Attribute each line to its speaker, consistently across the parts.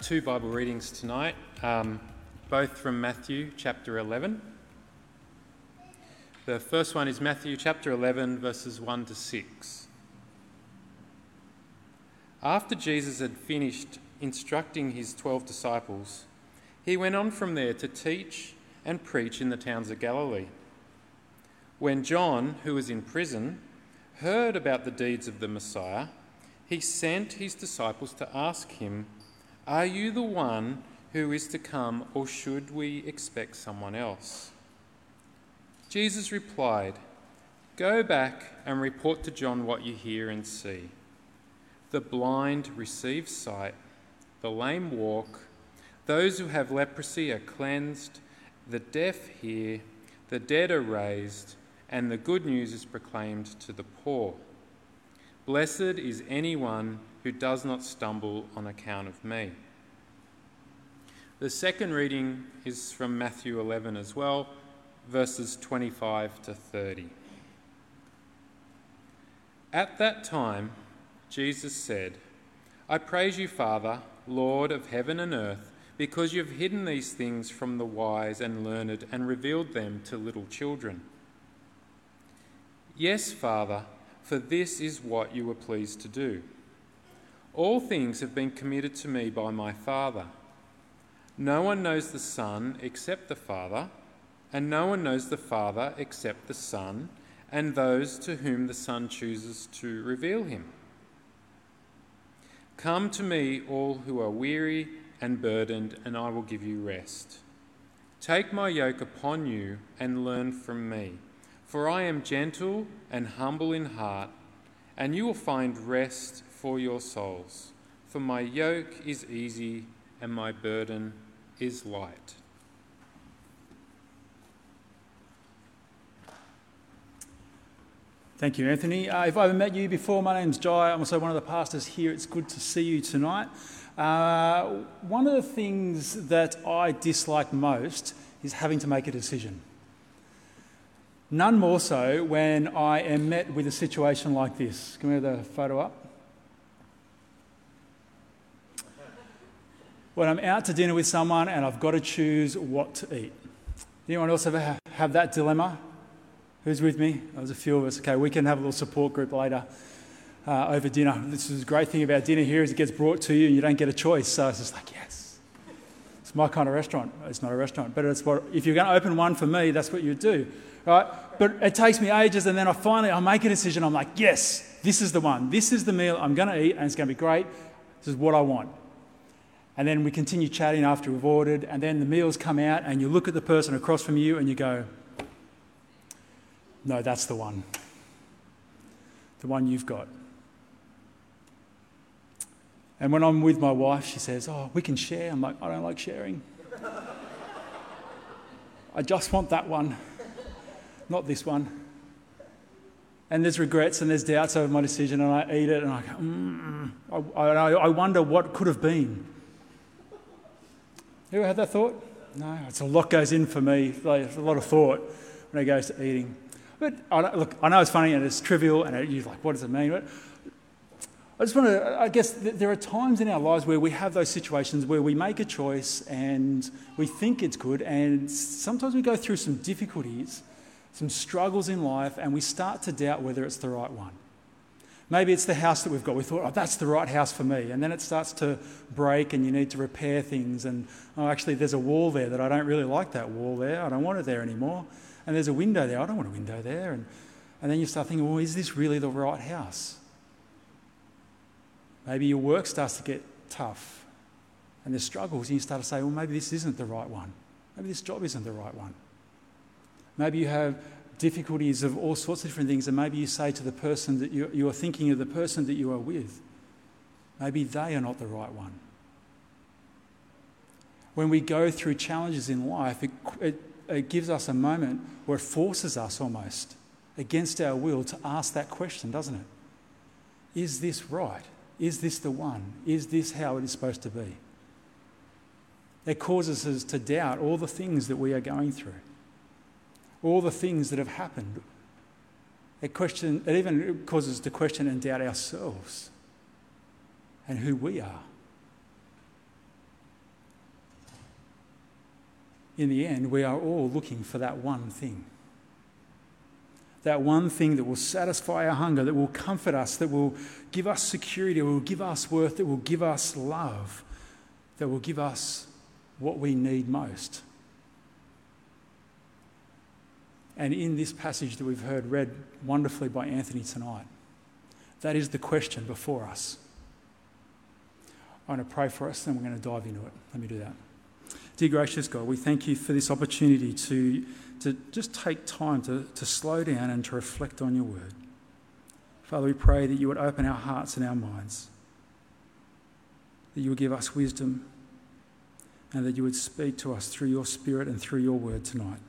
Speaker 1: Two Bible readings tonight, um, both from Matthew chapter 11. The first one is Matthew chapter 11, verses 1 to 6. After Jesus had finished instructing his twelve disciples, he went on from there to teach and preach in the towns of Galilee. When John, who was in prison, heard about the deeds of the Messiah, he sent his disciples to ask him, are you the one who is to come, or should we expect someone else? Jesus replied, Go back and report to John what you hear and see. The blind receive sight, the lame walk, those who have leprosy are cleansed, the deaf hear, the dead are raised, and the good news is proclaimed to the poor. Blessed is anyone who does not stumble on account of me. The second reading is from Matthew 11 as well, verses 25 to 30. At that time, Jesus said, I praise you, Father, Lord of heaven and earth, because you have hidden these things from the wise and learned and revealed them to little children. Yes, Father, for this is what you were pleased to do. All things have been committed to me by my Father. No one knows the Son except the Father, and no one knows the Father except the Son, and those to whom the Son chooses to reveal him. Come to me, all who are weary and burdened, and I will give you rest. Take my yoke upon you and learn from me, for I am gentle and humble in heart, and you will find rest for your souls. For my yoke is easy and my burden is light.
Speaker 2: Thank you, Anthony. Uh, if I haven't met you before, my name's Jai. I'm also one of the pastors here. It's good to see you tonight. Uh, one of the things that I dislike most is having to make a decision. None more so when I am met with a situation like this. Can we have the photo up? When I'm out to dinner with someone and I've got to choose what to eat. Anyone else ever have that dilemma? Who's with me? There's a few of us. Okay, we can have a little support group later uh, over dinner. This is a great thing about dinner here is it gets brought to you and you don't get a choice. So it's just like, yes, it's my kind of restaurant. It's not a restaurant, but it's what, if you're going to open one for me, that's what you do, right? But it takes me ages and then I finally, I make a decision. I'm like, yes, this is the one. This is the meal I'm going to eat and it's going to be great. This is what I want. And then we continue chatting after we've ordered, and then the meals come out, and you look at the person across from you and you go, no, that's the one. The one you've got. And when I'm with my wife, she says, Oh, we can share. I'm like, I don't like sharing. I just want that one, not this one. And there's regrets and there's doubts over my decision, and I eat it and I go, mm, I, I, I wonder what could have been. You ever had that thought? No, it's a lot goes in for me, like, a lot of thought when it goes to eating. But I, look, I know it's funny and it's trivial, and you're like, what does it mean? But I just want to, I guess there are times in our lives where we have those situations where we make a choice and we think it's good, and sometimes we go through some difficulties, some struggles in life, and we start to doubt whether it's the right one. Maybe it's the house that we've got. We thought, oh, that's the right house for me. And then it starts to break and you need to repair things. And oh, actually, there's a wall there that I don't really like that wall there. I don't want it there anymore and there's a window there. I don't want a window there. And, and then you start thinking, well, is this really the right house? Maybe your work starts to get tough and there's struggles, and you start to say, well, maybe this isn't the right one. Maybe this job isn't the right one. Maybe you have difficulties of all sorts of different things, and maybe you say to the person that you, you are thinking of the person that you are with, maybe they are not the right one. When we go through challenges in life, it, it it gives us a moment where it forces us almost against our will to ask that question, doesn't it? Is this right? Is this the one? Is this how it is supposed to be? It causes us to doubt all the things that we are going through, all the things that have happened. It, question, it even causes us to question and doubt ourselves and who we are. In the end, we are all looking for that one thing. That one thing that will satisfy our hunger, that will comfort us, that will give us security, that will give us worth, that will give us love, that will give us what we need most. And in this passage that we've heard read wonderfully by Anthony tonight, that is the question before us. I'm going to pray for us and we're going to dive into it. Let me do that. Dear gracious God, we thank you for this opportunity to, to just take time to, to slow down and to reflect on your word. Father, we pray that you would open our hearts and our minds, that you would give us wisdom, and that you would speak to us through your spirit and through your word tonight.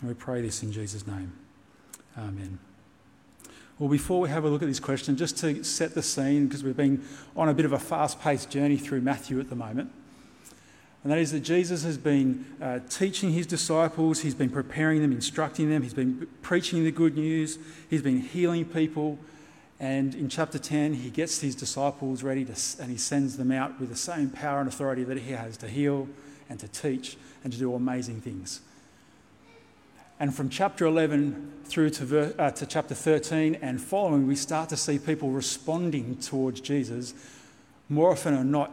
Speaker 2: And we pray this in Jesus' name. Amen. Well, before we have a look at this question, just to set the scene, because we've been on a bit of a fast paced journey through Matthew at the moment, and that is that Jesus has been uh, teaching his disciples, he's been preparing them, instructing them, he's been preaching the good news, he's been healing people. And in chapter 10, he gets his disciples ready to, and he sends them out with the same power and authority that he has to heal and to teach and to do amazing things. And from chapter 11 through to, ver- uh, to chapter 13 and following, we start to see people responding towards Jesus more often than not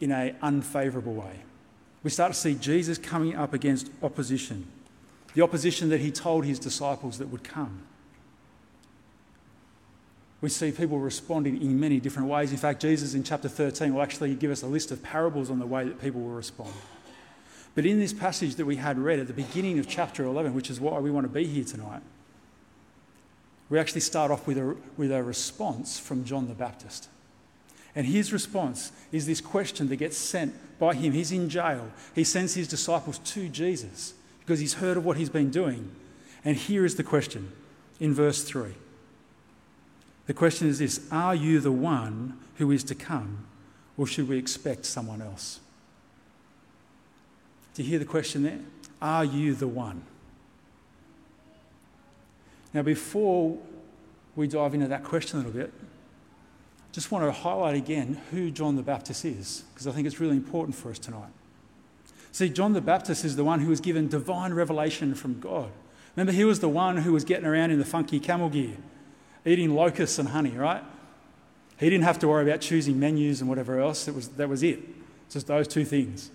Speaker 2: in an unfavourable way. We start to see Jesus coming up against opposition, the opposition that he told his disciples that would come. We see people responding in many different ways. In fact, Jesus in chapter 13 will actually give us a list of parables on the way that people will respond. But in this passage that we had read at the beginning of chapter 11, which is why we want to be here tonight, we actually start off with a, with a response from John the Baptist. And his response is this question that gets sent by him. He's in jail. He sends his disciples to Jesus because he's heard of what he's been doing. And here is the question in verse 3. The question is this Are you the one who is to come, or should we expect someone else? Do you hear the question there? Are you the one? Now, before we dive into that question a little bit, I just want to highlight again who John the Baptist is, because I think it's really important for us tonight. See, John the Baptist is the one who was given divine revelation from God. Remember, he was the one who was getting around in the funky camel gear, eating locusts and honey, right? He didn't have to worry about choosing menus and whatever else. It was, that was it. Just those two things.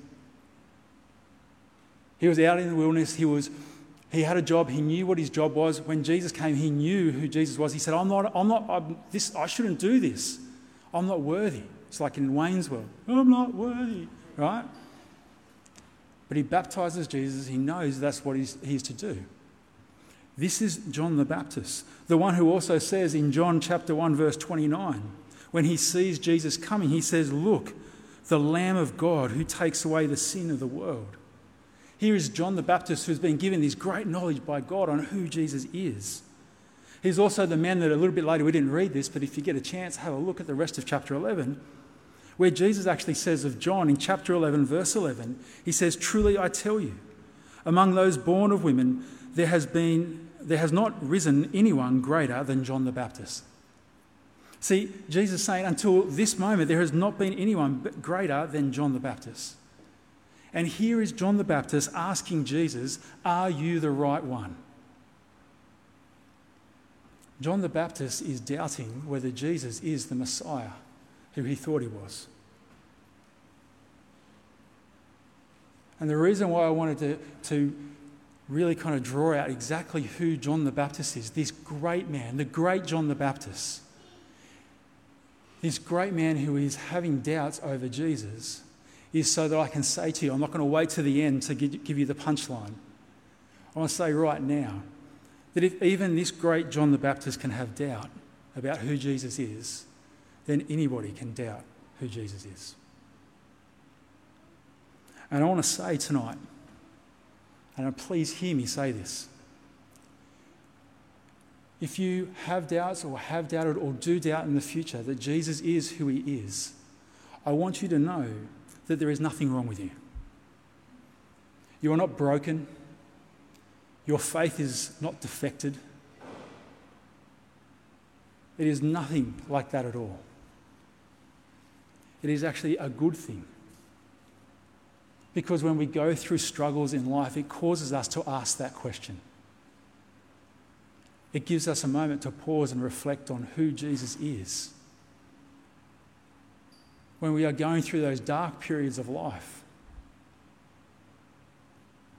Speaker 2: He was out in the wilderness. He, was, he had a job. He knew what his job was. When Jesus came, he knew who Jesus was. He said, I'm not, I'm not, I'm, this, I shouldn't do this. I'm not worthy. It's like in Wayne's World. I'm not worthy, right? But he baptizes Jesus. He knows that's what he's, he's to do. This is John the Baptist, the one who also says in John chapter 1, verse 29, when he sees Jesus coming, he says, Look, the Lamb of God who takes away the sin of the world. Here is John the Baptist who's been given this great knowledge by God on who Jesus is. He's also the man that a little bit later, we didn't read this, but if you get a chance, have a look at the rest of chapter 11, where Jesus actually says of John in chapter 11, verse 11, he says, Truly I tell you, among those born of women, there has, been, there has not risen anyone greater than John the Baptist. See, Jesus saying, until this moment, there has not been anyone greater than John the Baptist. And here is John the Baptist asking Jesus, Are you the right one? John the Baptist is doubting whether Jesus is the Messiah who he thought he was. And the reason why I wanted to, to really kind of draw out exactly who John the Baptist is this great man, the great John the Baptist, this great man who is having doubts over Jesus, is so that I can say to you, I'm not going to wait to the end to give you the punchline. I want to say right now that if even this great John the Baptist can have doubt about who Jesus is, then anybody can doubt who Jesus is. And I want to say tonight, and please hear me say this. If you have doubts or have doubted or do doubt in the future that Jesus is who he is, I want you to know that there is nothing wrong with you. You are not broken. Your faith is not defected. It is nothing like that at all. It is actually a good thing. Because when we go through struggles in life, it causes us to ask that question. It gives us a moment to pause and reflect on who Jesus is. When we are going through those dark periods of life,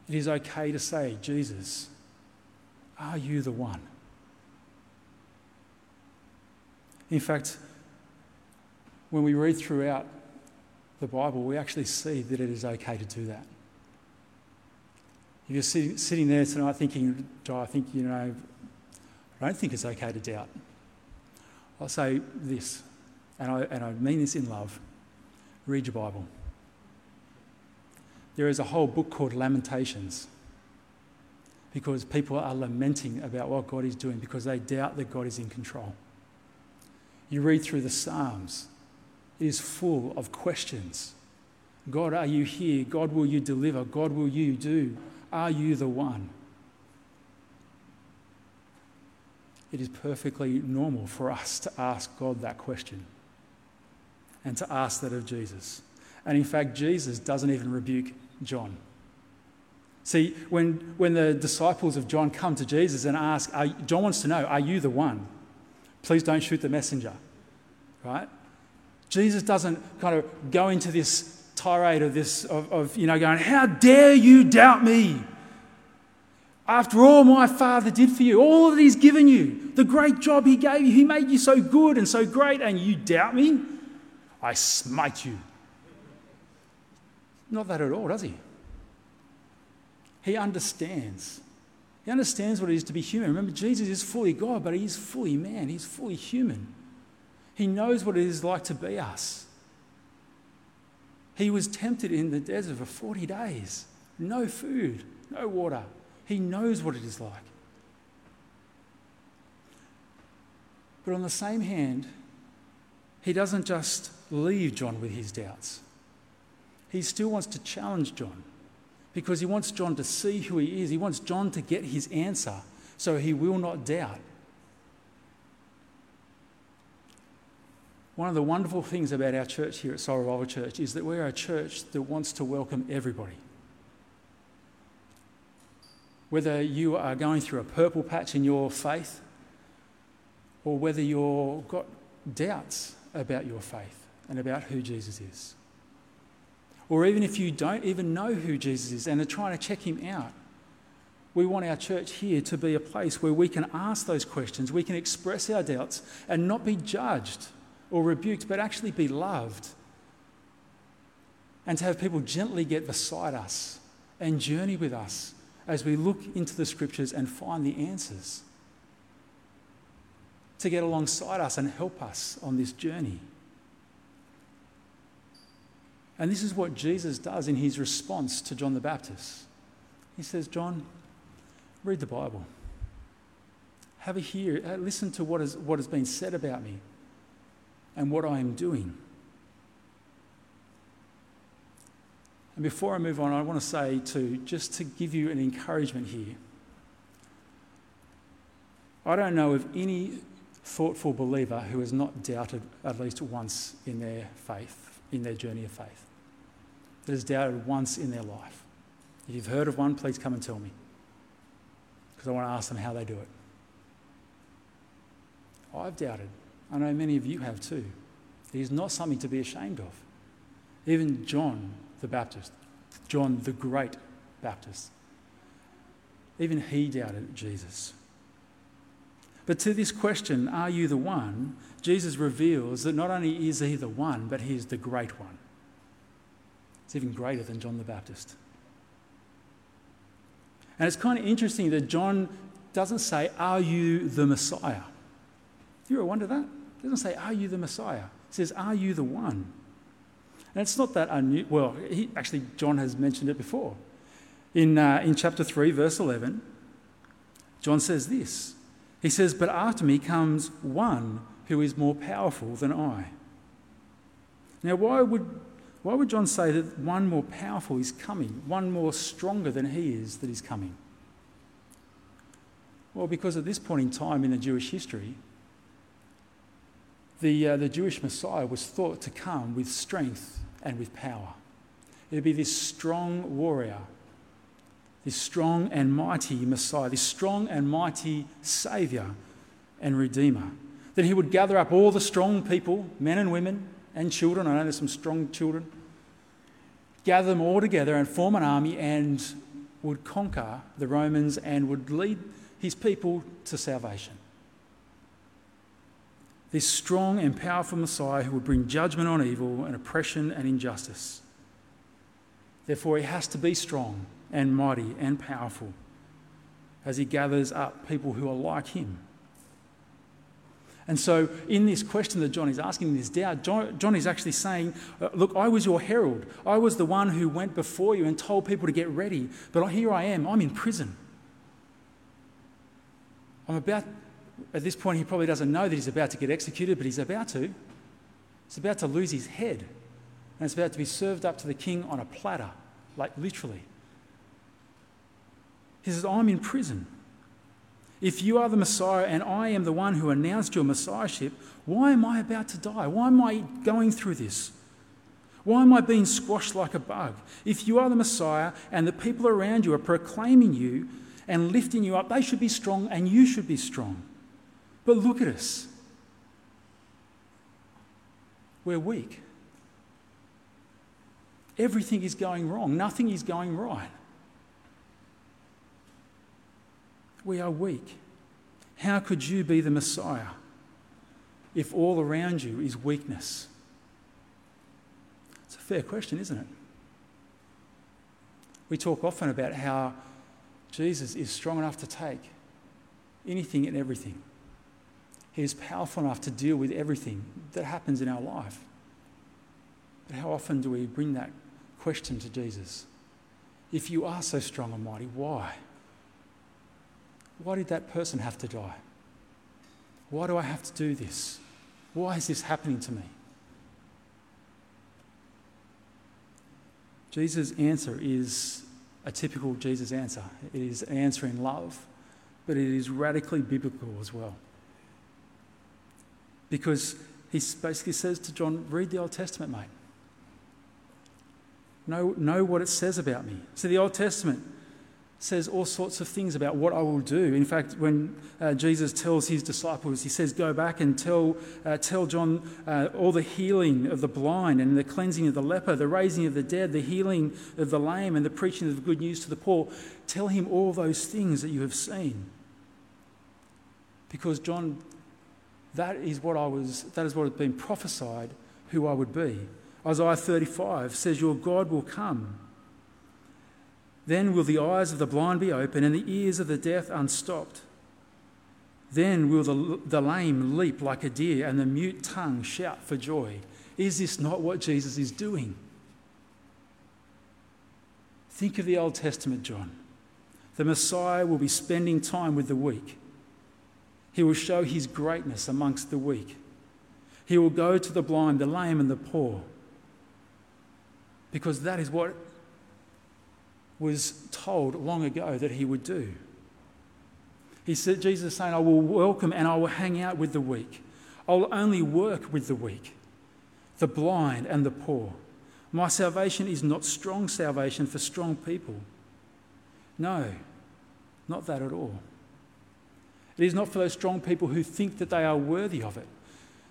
Speaker 2: it is okay to say, Jesus, are you the one? In fact, when we read throughout the Bible, we actually see that it is okay to do that. If you're sitting, there tonight thinking, I think, you know, I don't think it's okay to doubt. I'll say this, and I, and I mean this in love read your Bible. There is a whole book called Lamentations because people are lamenting about what God is doing because they doubt that God is in control. You read through the Psalms, it is full of questions. God, are you here? God, will you deliver? God, will you do? Are you the one? It is perfectly normal for us to ask God that question and to ask that of Jesus. And in fact, Jesus doesn't even rebuke John. See, when, when the disciples of John come to Jesus and ask, are, John wants to know, Are you the one? Please don't shoot the messenger. Right? Jesus doesn't kind of go into this tirade of this, of, of you know, going, How dare you doubt me? After all my Father did for you, all that He's given you, the great job He gave you, He made you so good and so great, and you doubt me? I smite you. Not that at all, does He? He understands. He understands what it is to be human. Remember, Jesus is fully God, but He's fully man, He's fully human. He knows what it is like to be us. He was tempted in the desert for 40 days, no food, no water. He knows what it is like. But on the same hand, he doesn't just leave John with his doubts. He still wants to challenge John because he wants John to see who he is. He wants John to get his answer so he will not doubt. One of the wonderful things about our church here at Soul Revival Church is that we're a church that wants to welcome everybody. Whether you are going through a purple patch in your faith or whether you've got doubts about your faith and about who Jesus is. Or even if you don't even know who Jesus is and are trying to check him out, we want our church here to be a place where we can ask those questions, we can express our doubts and not be judged or rebuked, but actually be loved. And to have people gently get beside us and journey with us as we look into the scriptures and find the answers. To get alongside us and help us on this journey. And this is what Jesus does in his response to John the Baptist. He says, John, read the Bible. Have a hear, uh, listen to what, is, what has been said about me and what I am doing. And before I move on, I want to say, too, just to give you an encouragement here. I don't know of any thoughtful believer who has not doubted at least once in their faith, in their journey of faith, that has doubted once in their life. If you've heard of one, please come and tell me, because I want to ask them how they do it. I've doubted. I know many of you have too. It is not something to be ashamed of. Even John the Baptist, John the great Baptist. Even he doubted Jesus. But to this question, are you the one? Jesus reveals that not only is he the one, but he is the great one. It's even greater than John the Baptist. And it's kind of interesting that John doesn't say, Are you the Messiah? Do you ever wonder that? He doesn't say, Are you the Messiah? He says, Are you the one? And it's not that unusual. Well, he, actually, John has mentioned it before. In, uh, in chapter 3, verse 11, John says this He says, But after me comes one who is more powerful than I. Now, why would, why would John say that one more powerful is coming, one more stronger than he is that is coming? Well, because at this point in time in the Jewish history, the, uh, the Jewish Messiah was thought to come with strength and with power. It would be this strong warrior, this strong and mighty Messiah, this strong and mighty Saviour and Redeemer. That he would gather up all the strong people, men and women and children. I know there's some strong children. Gather them all together and form an army and would conquer the Romans and would lead his people to salvation. This strong and powerful Messiah who would bring judgment on evil and oppression and injustice. Therefore, he has to be strong and mighty and powerful as he gathers up people who are like him. And so, in this question that John is asking, this doubt, John, John is actually saying, uh, Look, I was your herald. I was the one who went before you and told people to get ready. But here I am. I'm in prison. I'm about, at this point, he probably doesn't know that he's about to get executed, but he's about to. He's about to lose his head. And it's about to be served up to the king on a platter, like literally. He says, I'm in prison. If you are the Messiah and I am the one who announced your Messiahship, why am I about to die? Why am I going through this? Why am I being squashed like a bug? If you are the Messiah and the people around you are proclaiming you and lifting you up, they should be strong and you should be strong. But look at us. We're weak. Everything is going wrong, nothing is going right. We are weak. How could you be the Messiah if all around you is weakness? It's a fair question, isn't it? We talk often about how Jesus is strong enough to take anything and everything. He is powerful enough to deal with everything that happens in our life. But how often do we bring that question to Jesus? If you are so strong and mighty, why? Why did that person have to die? Why do I have to do this? Why is this happening to me? Jesus' answer is a typical Jesus answer. It is an answer in love, but it is radically biblical as well. Because he basically says to John, read the Old Testament, mate. Know, know what it says about me. So the Old Testament says all sorts of things about what I will do. In fact, when uh, Jesus tells his disciples, he says, Go back and tell, uh, tell John uh, all the healing of the blind and the cleansing of the leper, the raising of the dead, the healing of the lame, and the preaching of good news to the poor. Tell him all those things that you have seen. Because, John, that is what I was, that is what had been prophesied who I would be. Isaiah 35 says, Your God will come then will the eyes of the blind be open and the ears of the deaf unstopped. Then will the, the lame leap like a deer and the mute tongue shout for joy. Is this not what Jesus is doing? Think of the Old Testament, John. The Messiah will be spending time with the weak. He will show his greatness amongst the weak. He will go to the blind, the lame, and the poor. Because that is what was told long ago that he would do. He said, Jesus saying, I will welcome and I will hang out with the weak. I will only work with the weak, the blind, and the poor. My salvation is not strong salvation for strong people. No, not that at all. It is not for those strong people who think that they are worthy of it.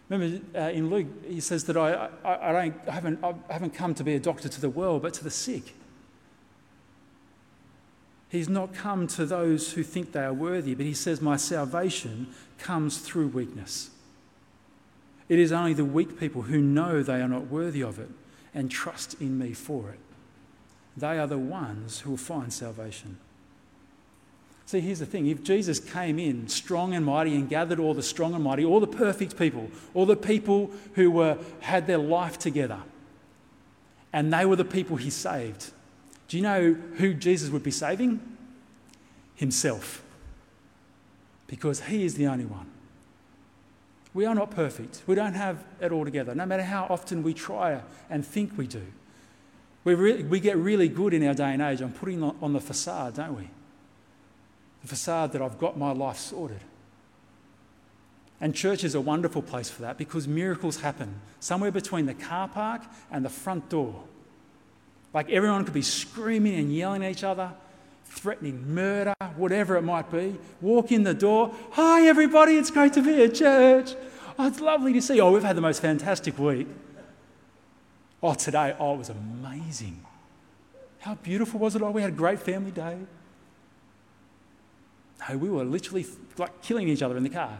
Speaker 2: Remember uh, in Luke, he says that I, I, I, don't, I, haven't, I haven't come to be a doctor to the world, but to the sick. He's not come to those who think they are worthy, but he says, My salvation comes through weakness. It is only the weak people who know they are not worthy of it and trust in me for it. They are the ones who will find salvation. See, here's the thing if Jesus came in strong and mighty and gathered all the strong and mighty, all the perfect people, all the people who were, had their life together, and they were the people he saved, do you know who Jesus would be saving? Himself. Because he is the only one. We are not perfect. We don't have it all together, no matter how often we try and think we do. We, we get really good in our day and age on putting on the facade, don't we? The facade that I've got my life sorted. And church is a wonderful place for that because miracles happen somewhere between the car park and the front door Like everyone could be screaming and yelling at each other, threatening murder, whatever it might be. Walk in the door, hi everybody, it's great to be at church. Oh, it's lovely to see you. Oh, we've had the most fantastic week. Oh, today, oh, it was amazing. How beautiful was it? Oh, we had a great family day. No, we were literally like killing each other in the car.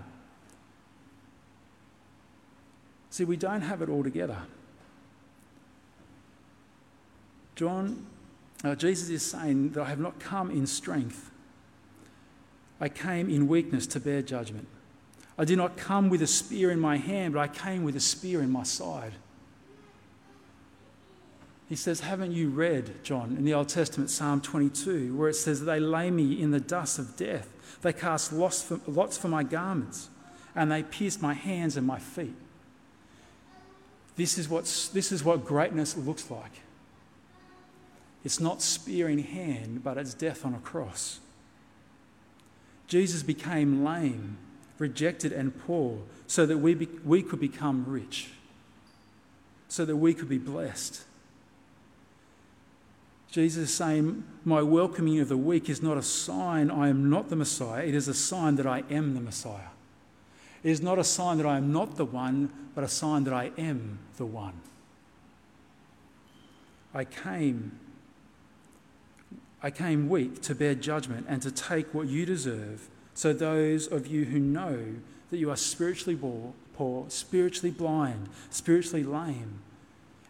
Speaker 2: See, we don't have it all together. John, uh, Jesus is saying that I have not come in strength. I came in weakness to bear judgment. I did not come with a spear in my hand, but I came with a spear in my side. He says, Haven't you read, John, in the Old Testament, Psalm 22, where it says, They lay me in the dust of death. They cast lots for, lots for my garments, and they pierced my hands and my feet. This is, what's, this is what greatness looks like. It's not spear in hand, but it's death on a cross. Jesus became lame, rejected, and poor so that we, be, we could become rich, so that we could be blessed. Jesus is saying, My welcoming of the weak is not a sign I am not the Messiah, it is a sign that I am the Messiah. It is not a sign that I am not the one, but a sign that I am the one. I came I came weak to bear judgment and to take what you deserve, so those of you who know that you are spiritually poor, spiritually blind, spiritually lame,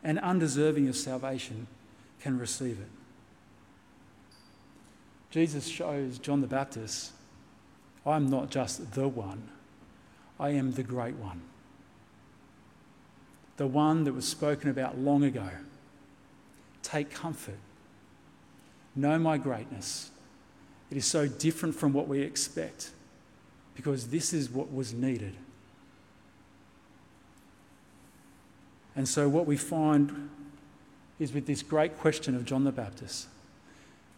Speaker 2: and undeserving of salvation can receive it. Jesus shows John the Baptist, I'm not just the one, I am the great one. The one that was spoken about long ago. Take comfort Know my greatness. It is so different from what we expect because this is what was needed. And so, what we find is with this great question of John the Baptist,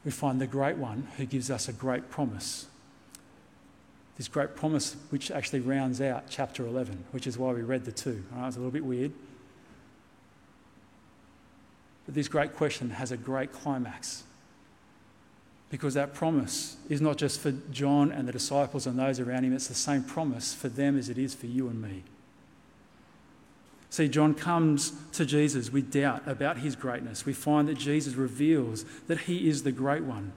Speaker 2: we find the great one who gives us a great promise. This great promise, which actually rounds out chapter 11, which is why we read the two. Right? It's a little bit weird. But this great question has a great climax because that promise is not just for John and the disciples and those around him, it's the same promise for them as it is for you and me. See, John comes to Jesus with doubt about his greatness. We find that Jesus reveals that he is the great one,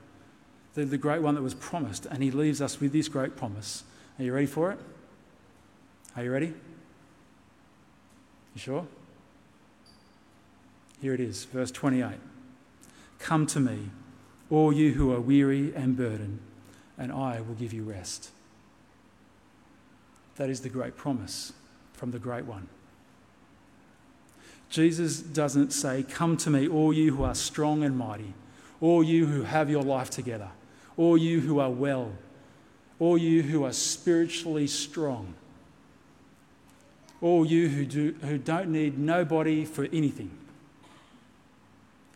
Speaker 2: the, the great one that was promised, and he leaves us with this great promise. Are you ready for it? Are you ready? You sure? Here it is, verse 28. Come to me all you who are weary and burdened, and I will give you rest. That is the great promise from the Great One. Jesus doesn't say, Come to me, all you who are strong and mighty, all you who have your life together, all you who are well, all you who are spiritually strong, all you who, do, who don't need nobody for anything.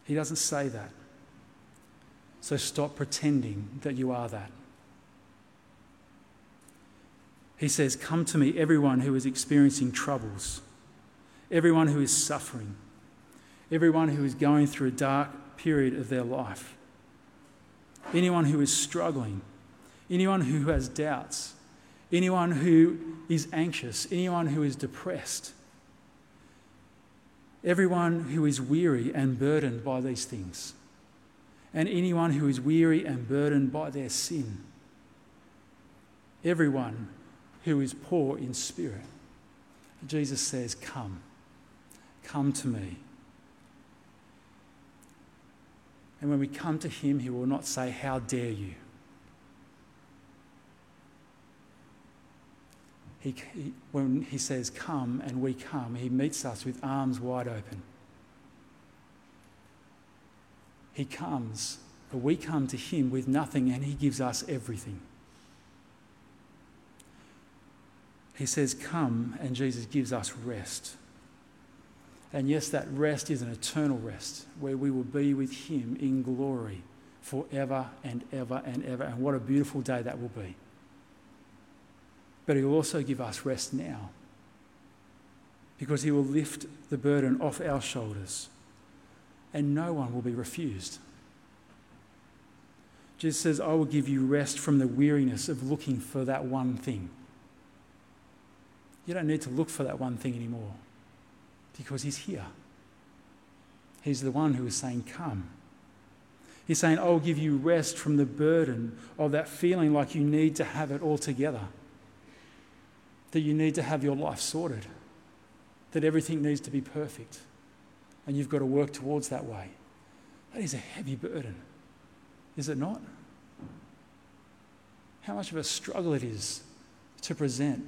Speaker 2: He doesn't say that. So stop pretending that you are that. He says, Come to me, everyone who is experiencing troubles, everyone who is suffering, everyone who is going through a dark period of their life, anyone who is struggling, anyone who has doubts, anyone who is anxious, anyone who is depressed, everyone who is weary and burdened by these things and anyone who is weary and burdened by their sin. Everyone who is poor in spirit. Jesus says, Come, come to me. And when we come to him, he will not say, How dare you? He, he, when he says, Come, and we come, he meets us with arms wide open. He comes, but we come to Him with nothing and He gives us everything. He says, Come, and Jesus gives us rest. And yes, that rest is an eternal rest where we will be with Him in glory forever and ever and ever. And what a beautiful day that will be. But He will also give us rest now because He will lift the burden off our shoulders and no one will be refused. Jesus says, I will give you rest from the weariness of looking for that one thing. You don't need to look for that one thing anymore because He's here. He's the one who is saying, Come. He's saying, I'll give you rest from the burden of that feeling like you need to have it all together, that you need to have your life sorted, that everything needs to be perfect, and you've got to work towards that way. That is a heavy burden, is it not? How much of a struggle it is to present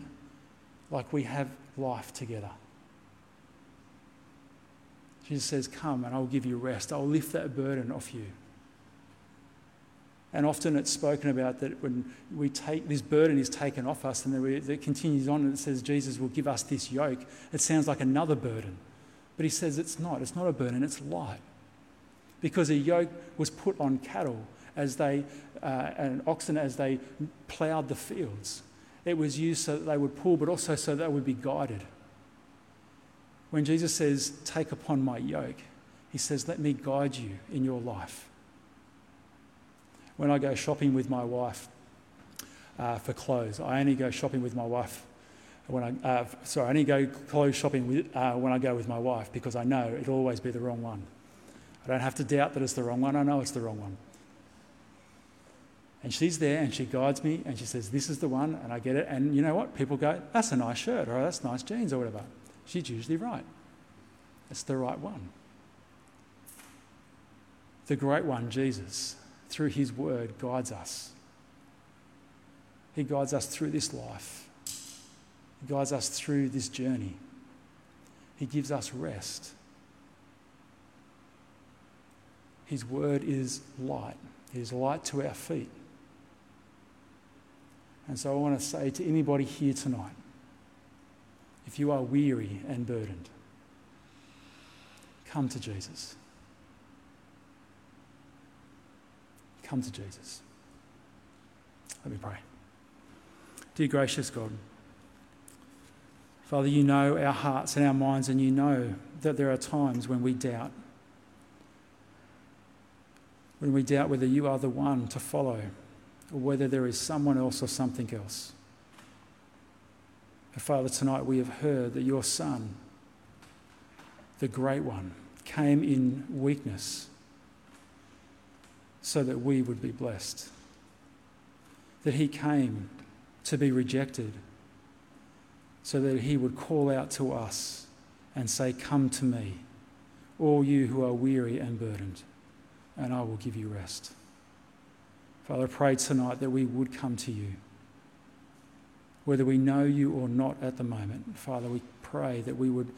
Speaker 2: like we have life together. Jesus says, Come and I'll give you rest. I'll lift that burden off you. And often it's spoken about that when we take this burden is taken off us, and then it continues on and it says Jesus will give us this yoke. It sounds like another burden, but he says it's not. It's not a burden. It's light, because a yoke was put on cattle as they uh, and oxen as they ploughed the fields. It was used so that they would pull, but also so that they would be guided. When Jesus says, "Take upon my yoke," he says, "Let me guide you in your life." when I go shopping with my wife uh, for clothes, I only go shopping with my wife when I, uh, sorry, I only go clothes shopping with, uh, when I go with my wife because I know it'll always be the wrong one. I don't have to doubt that it's the wrong one. I know it's the wrong one. And she's there and she guides me and she says, This is the one, and I get it. And you know what? People go, That's a nice shirt or that's nice jeans or whatever. She's usually right. It's the right one. The great one, Jesus, through His Word, guides us. He guides us through this life, He guides us through this journey. He gives us rest. His Word is light, it is light to our feet. And so I want to say to anybody here tonight if you are weary and burdened, come to Jesus. Come to Jesus. Let me pray. Dear gracious God, Father, you know our hearts and our minds, and you know that there are times when we doubt. When we doubt whether you are the one to follow or whether there is someone else or something else. But Father, tonight we have heard that your Son, the Great One, came in weakness so that we would be blessed. That he came to be rejected so that he would call out to us and say, Come to me, all you who are weary and burdened, and I will give you rest. Father, I pray tonight that we would come to you. Whether we know you or not at the moment, Father, we pray that we would,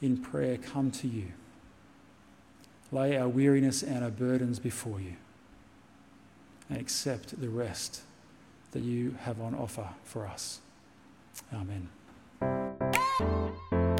Speaker 2: in prayer, come to you. Lay our weariness and our burdens before you and accept the rest that you have on offer for us. Amen. Música